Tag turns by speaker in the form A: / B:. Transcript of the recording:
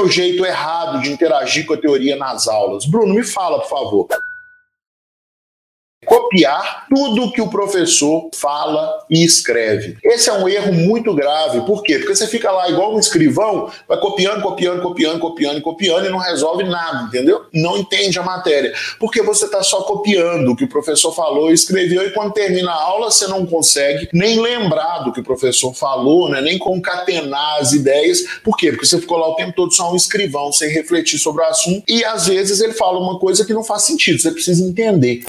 A: é o jeito errado de interagir com a teoria nas aulas? Bruno, me fala, por favor copiar tudo que o professor fala e escreve. Esse é um erro muito grave. Por quê? Porque você fica lá igual um escrivão, vai copiando, copiando, copiando, copiando, copiando e não resolve nada, entendeu? Não entende a matéria. Porque você está só copiando o que o professor falou e escreveu e quando termina a aula você não consegue nem lembrar do que o professor falou, né? nem concatenar as ideias. Por quê? Porque você ficou lá o tempo todo só um escrivão, sem refletir sobre o assunto e às vezes ele fala uma coisa que não faz sentido, você precisa entender.